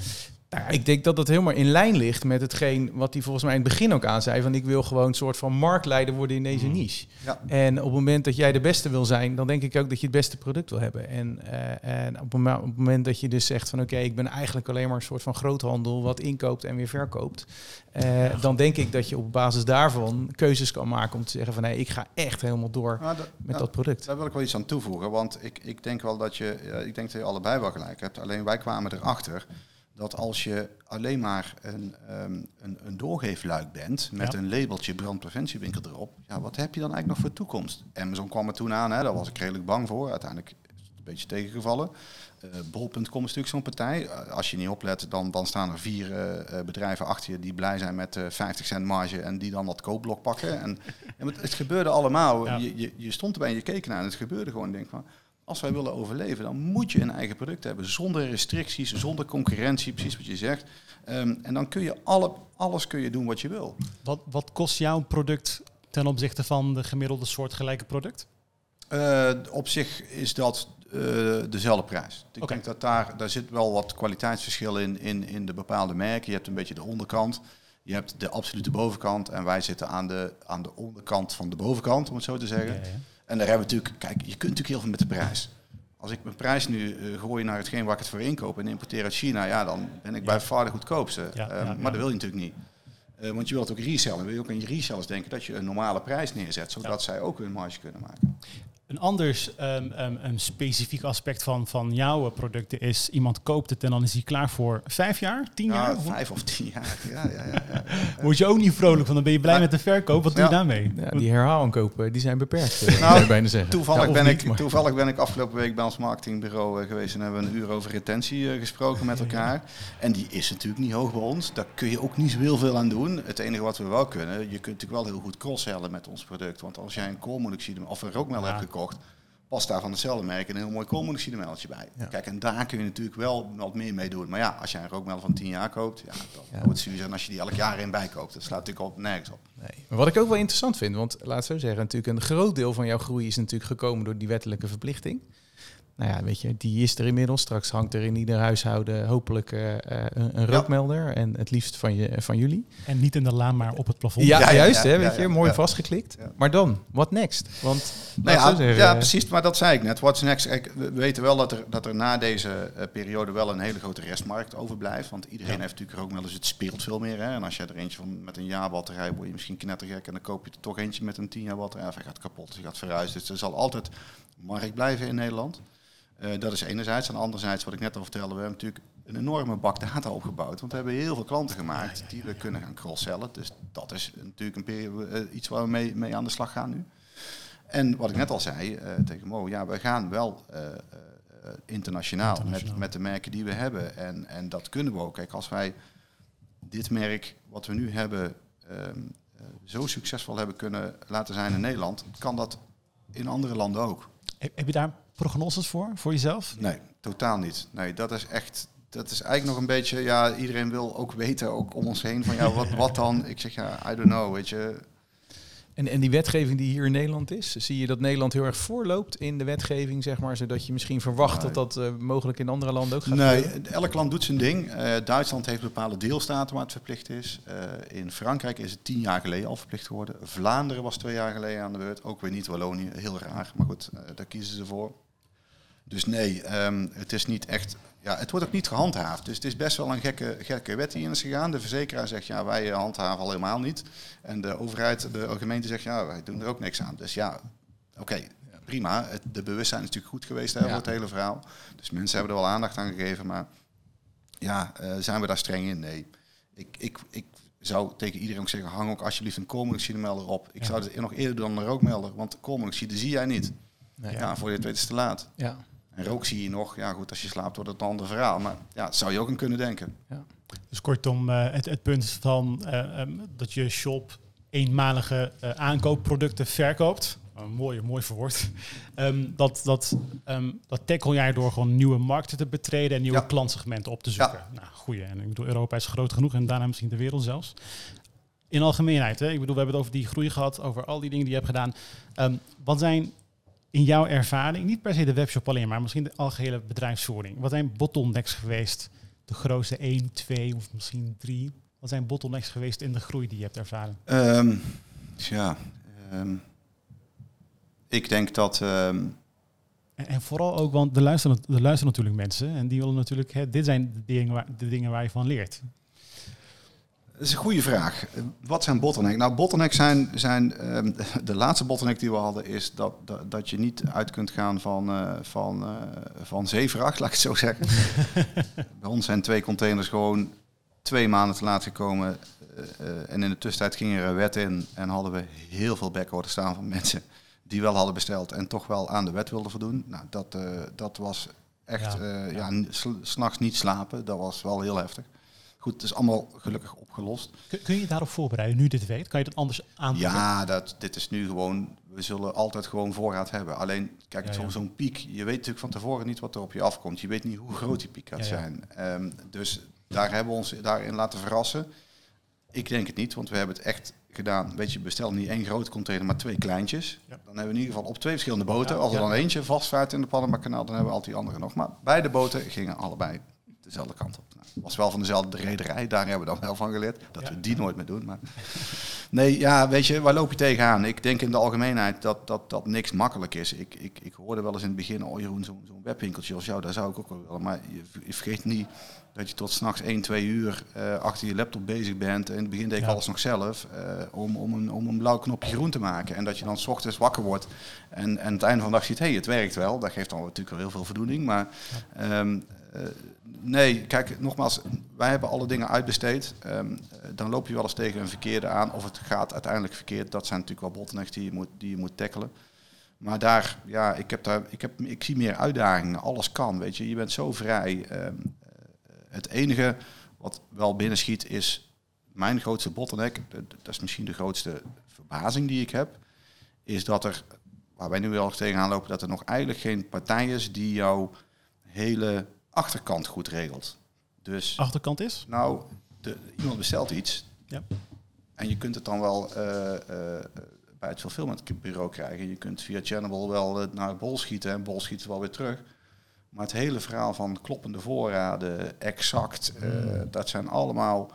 Nou, ja, ik denk dat dat helemaal in lijn ligt met hetgeen wat hij volgens mij in het begin ook aan zei. Van ik wil gewoon een soort van marktleider worden in deze niche. Ja. En op het moment dat jij de beste wil zijn, dan denk ik ook dat je het beste product wil hebben. En, eh, en op, het moment dat je dus zegt van oké, ik ben eigenlijk alleen maar een soort van groothandel wat inkoopt en weer verkoopt. eh, dan denk ik dat je op basis daarvan keuzes kan maken om te zeggen van nee, ik ga echt helemaal door dat- met dat product. Daar wil ik wel iets aan toevoegen, want ik, ik denk wel dat je, ja, ik denk dat je allebei wel gelijk hebt. Alleen wij kwamen erachter dat als je alleen maar een, ehm, een, een doorgeefluik bent met Ja. een labeltje brandpreventiewinkel erop, ja, wat heb je dan eigenlijk nog voor toekomst? Amazon kwam er toen aan, hè, daar was ik redelijk bang voor. Uiteindelijk is het een beetje tegengevallen. Eh Bol.com is natuurlijk zo'n partij. Eh, als je niet oplet, dan, dan staan er vier eh, bedrijven achter je die blij zijn met eh 50 cent marge en die dan dat koopblok pakken. En, het, het gebeurde allemaal. Ja. Je, je, je stond erbij en je keek naar en het gebeurde gewoon. Ik denk van, als wij willen overleven, dan moet je een eigen product hebben. Zonder restricties, zonder concurrentie, precies wat je zegt. Ehm, en dan kun je alle, alles kun je doen wat je wil. Wat, wat kost jouw product ten opzichte van de gemiddelde soortgelijke product? Eh, op zich is dat eh, dezelfde prijs. Ik denk dat daar, daar zit wel wat kwaliteitsverschil in, in, in de bepaalde merken. Je hebt een beetje de onderkant, je hebt de absolute bovenkant. En wij zitten aan de, aan de onderkant van de bovenkant, om het zo te zeggen. Ja. En daar hebben we natuurlijk, kijk, je kunt natuurlijk heel veel met de prijs. Als ik mijn prijs nu eh, gooi naar hetgeen waar ik het voor inkoop en importeer uit China, ja, dan ben ik Ja. bij far de goedkoopste. Ja, Eh, ja, ja. Maar dat wil je natuurlijk niet. Eh, want je wilt ook resellen. Wil je ook aan je resellers denken dat je een normale prijs neerzet, zodat zij ook hun marge kunnen maken. Een anders ehm, ehm, een specifiek aspect van, van jouw producten is, iemand koopt het en dan is hij klaar voor vijf jaar, tien jaar? Ja, Of- vijf of tien jaar. Ja, ja, ja, ja. [laughs] Word je ook niet vrolijk van, dan ben je blij met de verkoop. Wat doe je Ja. daarmee? Ja, die herhaalaankopen die zijn beperkt, eh, Nou, bijna zeggen. Toevallig, ben niet, ik, toevallig ben ik afgelopen week bij ons marketingbureau eh, geweest en hebben we een uur over retentie eh, gesproken met elkaar. En die is natuurlijk niet hoog bij ons. Daar kun je ook niet zo heel veel aan doen. Het enige wat we wel kunnen, je kunt natuurlijk wel heel goed cross-sellen met ons product. Want als jij een koolmonoxide of een rookmelder Ja. hebt gekocht, past daar van hetzelfde merk een heel mooi koolmonoxidemeldje bij. Ja. Kijk, en daar kun je natuurlijk wel wat meer mee doen. Maar ja, als jij een rookmelder van 10 jaar koopt, ja, dan Ja. wordt het zuur zijn als je die elk jaar in bijkoopt. Dat slaat natuurlijk op nergens op. Nee. Maar wat ik ook wel interessant vind, want laat zo zeggen, natuurlijk een groot deel van jouw groei is natuurlijk gekomen door die wettelijke verplichting. Nou ja, weet je, die is er inmiddels. Straks hangt er in ieder huishouden hopelijk eh, eh, een, een Ja. rookmelder. En het liefst van, je, van jullie. En niet in de laan, maar op het plafond. Ja, juist, ja, hè, ja, weet je, ja, mooi ja. vastgeklikt. Ja. Maar dan, what next? Want, Nou ja, zo zeggen, ja, precies. Maar dat zei ik net. What's next? Kijk, we weten wel dat er, dat er na deze eh, periode wel een hele grote restmarkt overblijft. Want iedereen Ja. heeft natuurlijk ook wel eens, het speelt veel meer. Hè? En als je er eentje van met een jaar batterij, word je misschien knettergek. En dan koop je er toch eentje met een 10 jaar batterij. Of hij gaat kapot, hij gaat verhuizen. Dus er zal altijd markt blijven in Nederland. Eh, dat is enerzijds. En anderzijds, wat ik net al vertelde, we hebben natuurlijk een enorme bak data opgebouwd. Want we hebben heel veel klanten gemaakt die we kunnen gaan cross-sellen. Dus dat is natuurlijk een periode, eh, iets waar we mee, mee aan de slag gaan nu. En wat ik net al zei eh, tegen Mo, ja, we gaan wel internationaal, Internationaal. Met, met de merken die we hebben. En, en dat kunnen we ook. Kijk, als wij dit merk wat we nu hebben ehm, eh, zo succesvol hebben kunnen laten zijn in Nederland, kan dat in andere landen ook. Heb heb je daar prognoses voor, voor jezelf? Nee, totaal niet. Nee, dat is echt. Dat is eigenlijk nog een beetje. Ja, iedereen wil ook weten, ook om ons heen, van ja, wat, wat dan? Ik zeg ja, I don't know. Weet je, En, en die wetgeving die hier in Nederland is, zie je dat Nederland heel erg voorloopt in de wetgeving, zeg maar, zodat je misschien verwacht Nee. dat dat eh, mogelijk in andere landen ook gaat Nee, gebeuren? elk land doet zijn ding. Eh, Duitsland heeft bepaalde deelstaten waar het verplicht is. Eh, in Frankrijk is het tien jaar geleden al verplicht geworden. Vlaanderen was twee jaar geleden aan de beurt. Ook weer niet Wallonië, heel raar. Maar goed, daar kiezen ze voor. Dus nee, ehm, het is niet echt. Ja, het wordt ook niet gehandhaafd. Dus het is best wel een gekke, gekke wet die in is gegaan. De verzekeraar zegt ja, wij eh, handhaven al helemaal niet. En de overheid, de gemeente zegt ja, wij doen er ook niks aan. Dus ja, oké, prima. Het, de bewustzijn is natuurlijk goed geweest Ja. voor het hele verhaal. Dus mensen hebben er wel aandacht aan gegeven. Maar ja, eh, zijn we daar streng in? Nee. Ik, ik, ik zou tegen iedereen ook zeggen, hang ook alsjeblieft een koolmonoxidemelder op. Ik Ja. zou het nog eerder doen dan een rookmelder. Want koolmonoxide zie jij niet. Nee. Ja, voor je het weet is te laat. Ja. En rook zie je nog. Ja goed, als je slaapt wordt het een ander verhaal. Maar ja, dat zou je ook aan kunnen denken. Dus kortom, eh, het, het punt van eh, ehm, dat je shop eenmalige eh, aankoopproducten verkoopt. Een mooi, mooi verwoord. [laughs] Ehm, dat, dat, ehm, dat tackle jij door gewoon nieuwe markten te betreden en nieuwe Ja. klantsegmenten op te zoeken. Nou, goeie. En ik bedoel, Europa is groot genoeg en daarna misschien de wereld zelfs. In algemeenheid, hè? ik bedoel, we hebben het over die groei gehad, over al die dingen die je hebt gedaan. Ehm, wat zijn in jouw ervaring, niet per se de webshop alleen, maar misschien de algehele bedrijfsvoering. Wat zijn bottlenecks geweest? De grootste 1, 2 of misschien 3? Wat zijn bottlenecks geweest in de groei die je hebt ervaren? Ehm, ja, ehm, ik denk dat... ehm, En, en vooral ook, want er luisteren, er luisteren natuurlijk mensen en die willen natuurlijk, hè, dit zijn de dingen, waar, de dingen waar je van leert. Dat is een goede vraag. Wat zijn bottlenecks? Nou, bottlenecks zijn, zijn ehm, [laughs] de laatste bottleneck die we hadden, is dat, dat, dat je niet uit kunt gaan van, eh, van, eh, van zeevracht, [laughs] laat ik het zo zeggen. [laughs] Bij ons zijn twee containers gewoon twee maanden te laat gekomen. eh, en in de tussentijd ging er een wet in en hadden we heel veel backorder staan van mensen die wel hadden besteld en toch wel aan de wet wilden voldoen. Nou, dat, dat was echt, Ja, ja, ja. s'nachts niet slapen. Dat was wel heel heftig. Goed, het is allemaal gelukkig opgelost. Kun, kun je daarop voorbereiden, nu dit weet? Kan je dat anders aanpakken? Ja, dat, dit is nu gewoon, we zullen altijd gewoon voorraad hebben. Alleen, kijk, Ja, ja. zo'n piek, je weet natuurlijk van tevoren niet wat er op je afkomt. Je weet niet hoe groot die piek gaat Ja, zijn. Ehm, dus daar hebben we ons daarin laten verrassen. Ik denk het niet, want we hebben het echt gedaan. Weet je, bestel niet één grote container, maar twee kleintjes. Ja. Dan hebben we in ieder geval op twee verschillende boten. Ja, Als er ja. dan eentje vastvaart in de Panama-kanaal, dan hebben we altijd die andere nog. Maar beide boten gingen allebei dezelfde kant op. Was wel van dezelfde rederij, daar hebben we dan wel van geleerd. Dat Ja. we die nooit meer doen. Maar Nee, ja, weet je, waar loop je tegenaan? Ik denk in de algemeenheid dat, dat, dat niks makkelijk is. Ik, ik, ik hoorde wel eens in het begin, oh Jeroen, zo'n webwinkeltje als jou, daar zou ik ook wel willen. Maar je, je vergeet niet dat je tot s'nachts 1, 2 uur eh, achter je laptop bezig bent. En in het begin deed ik Ja. alles nog zelf eh, om, om, een, om een blauw knopje groen te maken. En dat je dan s ochtends wakker wordt en, en aan het einde van de dag ziet, hé, hey, het werkt wel. Dat geeft dan natuurlijk wel heel veel voldoening. Maar ehm, eh, nee, kijk, nogmaals, wij hebben alle dingen uitbesteed. Ehm, eh, dan loop je wel eens tegen een verkeerde aan. Of het gaat uiteindelijk verkeerd. Dat zijn natuurlijk wel bottlenecks die je moet, die je moet tackelen. Maar daar, ja, ik, heb daar, ik, heb, ik zie meer uitdagingen. Alles kan, weet je. Je bent zo vrij. Ehm, eh, het enige wat wel binnenschiet is mijn grootste bottleneck. Dat is misschien de grootste verbazing die ik heb. Is dat er waar wij nu wel tegenaan lopen, dat er nog eigenlijk geen partij is die jouw hele achterkant goed regelt. Dus, Achterkant is? nou, de, iemand bestelt iets Ja. en je kunt het dan wel eh, eh, bij het fulfillmentbureau krijgen. Je kunt via Channel wel eh, naar Bol schieten en Bol schiet wel weer terug. Maar het hele verhaal van kloppende voorraden, exact, eh, dat zijn allemaal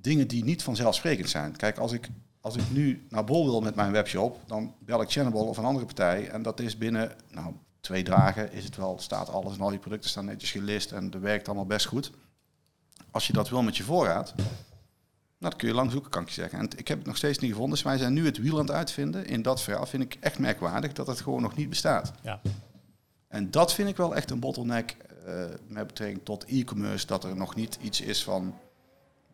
dingen die niet vanzelfsprekend zijn. Kijk, als ik, als ik nu naar Bol wil met mijn webshop, dan bel ik Channel of een andere partij. En dat is binnen nou, twee dagen is het wel, staat alles en al die producten staan netjes gelist en dat werkt allemaal best goed. Als je dat wil met je voorraad, nou, dat kun je lang zoeken, kan ik je zeggen. En ik heb het nog steeds niet gevonden. Dus wij zijn nu het wiel aan het uitvinden. In dat verhaal vind ik echt merkwaardig dat het gewoon nog niet bestaat. Ja. En dat vind ik wel echt een bottleneck eh, met betrekking tot e-commerce. Dat er nog niet iets is van,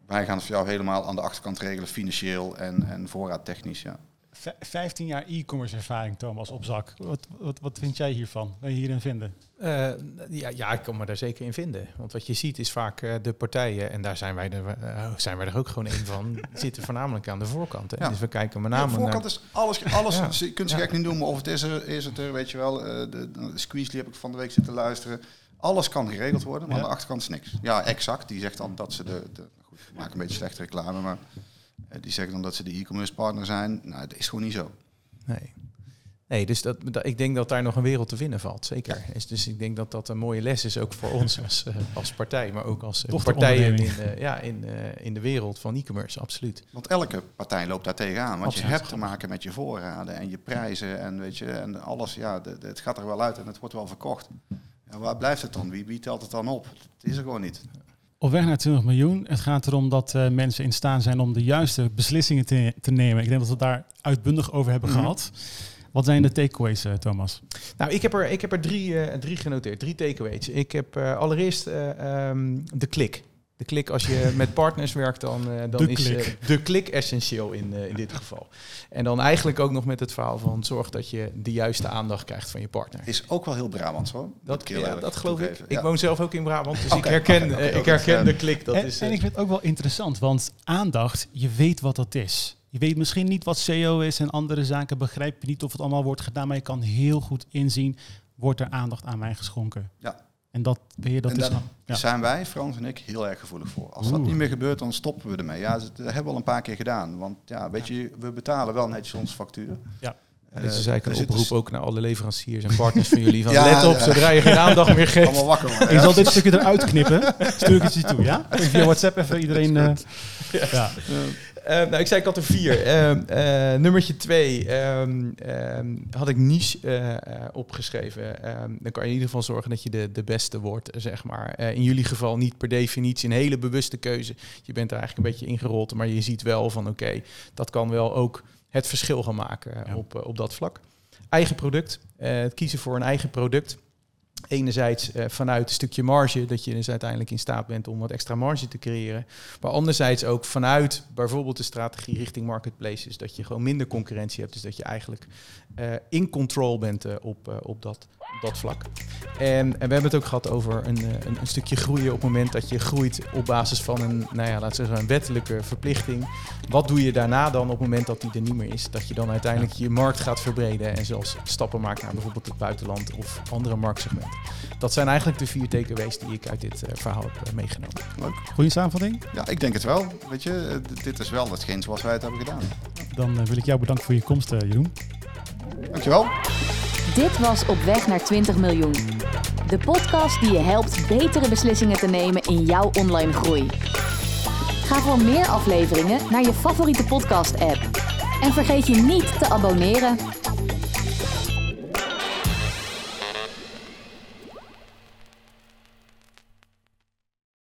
wij gaan het voor jou helemaal aan de achterkant regelen, financieel en, en voorraadtechnisch. Ja. V- 15 jaar e-commerce ervaring, Thomas, op zak. Wat, wat, wat vind jij hiervan? Wat je hierin vinden? Eh, ja, ja, ik kan me daar zeker in vinden. Want wat je ziet is vaak eh, de partijen, en daar zijn wij, er, eh, zijn wij er ook gewoon één van, [laughs] zitten voornamelijk aan de voorkant. Hè? Ja. Dus we kijken met Ja, name de voorkant naar... is alles, alles Ja. je kunt ze Ja. gek niet noemen of het is er, is het er, weet je wel. eh, de, de Squeezely heb ik van de week zitten luisteren. Alles kan geregeld worden, maar Ja. aan de achterkant is niks. Ja, exact. Die zegt dan dat ze de, de goed, ik maak een beetje slechte reclame, maar die zeggen dan dat ze de e-commerce partner zijn. Nou, dat is gewoon niet zo. Nee. Nee, dus dat, dat, ik denk dat daar nog een wereld te winnen valt, zeker. Is, dus ik denk dat dat een mooie les is, ook voor ons als, eh, [laughs] als partij, maar ook als eh, partijen in, eh, ja, in, eh, in de wereld van e-commerce, absoluut. Want elke partij loopt daar tegenaan. Want Absoluut. je hebt te maken met je voorraden en je prijzen en weet je, en alles, ja, de- de- het gaat er wel uit en het wordt wel verkocht. Ja, waar blijft het dan? Wie, wie telt het dan op? Het is er gewoon niet. Op weg naar 20 miljoen. Het gaat erom dat eh, mensen in staat zijn om de juiste beslissingen te, te nemen. Ik denk dat we het daar uitbundig over hebben Mhm. gehad. Wat zijn de takeaways, eh, Thomas? Nou, ik heb er, ik heb er drie, eh, drie genoteerd, drie takeaways. Ik heb allereerst eh, ehm, de klik. De klik, als je [laughs] met partners werkt, dan, eh, dan De is eh, klik. de klik essentieel in, eh, in dit geval. En dan eigenlijk ook nog met het verhaal van zorg dat je de juiste aandacht krijgt van je partner. Is ook wel heel Brabants hoor. Dat, ja, dat geloof ik. Ik Ja. woon zelf ook in Brabant, dus ik herken, ik herken de klik. Dat en, is, en ik vind het ook wel interessant, want aandacht, je weet wat dat is. Je weet misschien niet wat SEO is en andere zaken begrijp je niet of het allemaal wordt gedaan, maar je kan heel goed inzien, wordt er aandacht aan mij geschonken. Ja. En dat, weet je, dat En is... daar dan- ja. zijn wij, Frans en ik, heel erg gevoelig voor. Als dat niet meer gebeurt, dan stoppen we ermee. Ja, dat hebben we al een paar keer gedaan. Want ja, weet je, we betalen wel netjes onze factuur. Ja. Eh, dit is eigenlijk dus een het is oproep ook naar alle leveranciers en partners van jullie. Van, [laughs] Ja, let op, ja. zodra je geen aandacht meer geeft. Allemaal wakker worden. Ik zal dit stukje eruit knippen. Stuur ik het je toe, ja? [laughs] Via WhatsApp even iedereen... eh, ja. Eh, nou, ik zei ik had er vier. Ehm, eh, nummertje twee ehm, ehm, had ik niche eh, opgeschreven. Dan kan je in ieder geval zorgen dat je de, de beste wordt, zeg maar. In jullie geval niet per definitie een hele bewuste keuze. Je bent er eigenlijk een beetje ingerold, maar je ziet wel van oké, dat kan wel ook het verschil gaan maken Ja. op, op dat vlak. Eigen product. Het kiezen voor een eigen product. Enerzijds eh, vanuit een stukje marge, dat je dus uiteindelijk in staat bent om wat extra marge te creëren. Maar anderzijds ook vanuit bijvoorbeeld de strategie richting marketplaces, dat je gewoon minder concurrentie hebt. Dus dat je eigenlijk eh, in control bent eh, op, op, dat, dat vlak. En, en we hebben het ook gehad over een, eh, een, een stukje groeien op het moment dat je groeit op basis van een, nou ja, laten we zeggen, een wettelijke verplichting. Wat doe je daarna dan op het moment dat die er niet meer is? Dat je dan uiteindelijk je markt gaat verbreden en zelfs stappen maakt naar bijvoorbeeld het buitenland of andere marktsegmenten. Dat zijn eigenlijk de vier takeaways die ik uit dit eh, verhaal heb eh, meegenomen. Leuk. Goeie samenvatting? Ja, ik denk het wel. Weet je, dit is wel hetgeen zoals wij het hebben gedaan. Dan wil ik jou bedanken voor je komst, eh, Jeroen. Dankjewel. Dit was Op weg naar 20 miljoen. De podcast die je helpt betere beslissingen te nemen in jouw online groei. Ga voor meer afleveringen naar je favoriete podcast-app. En vergeet je niet te abonneren.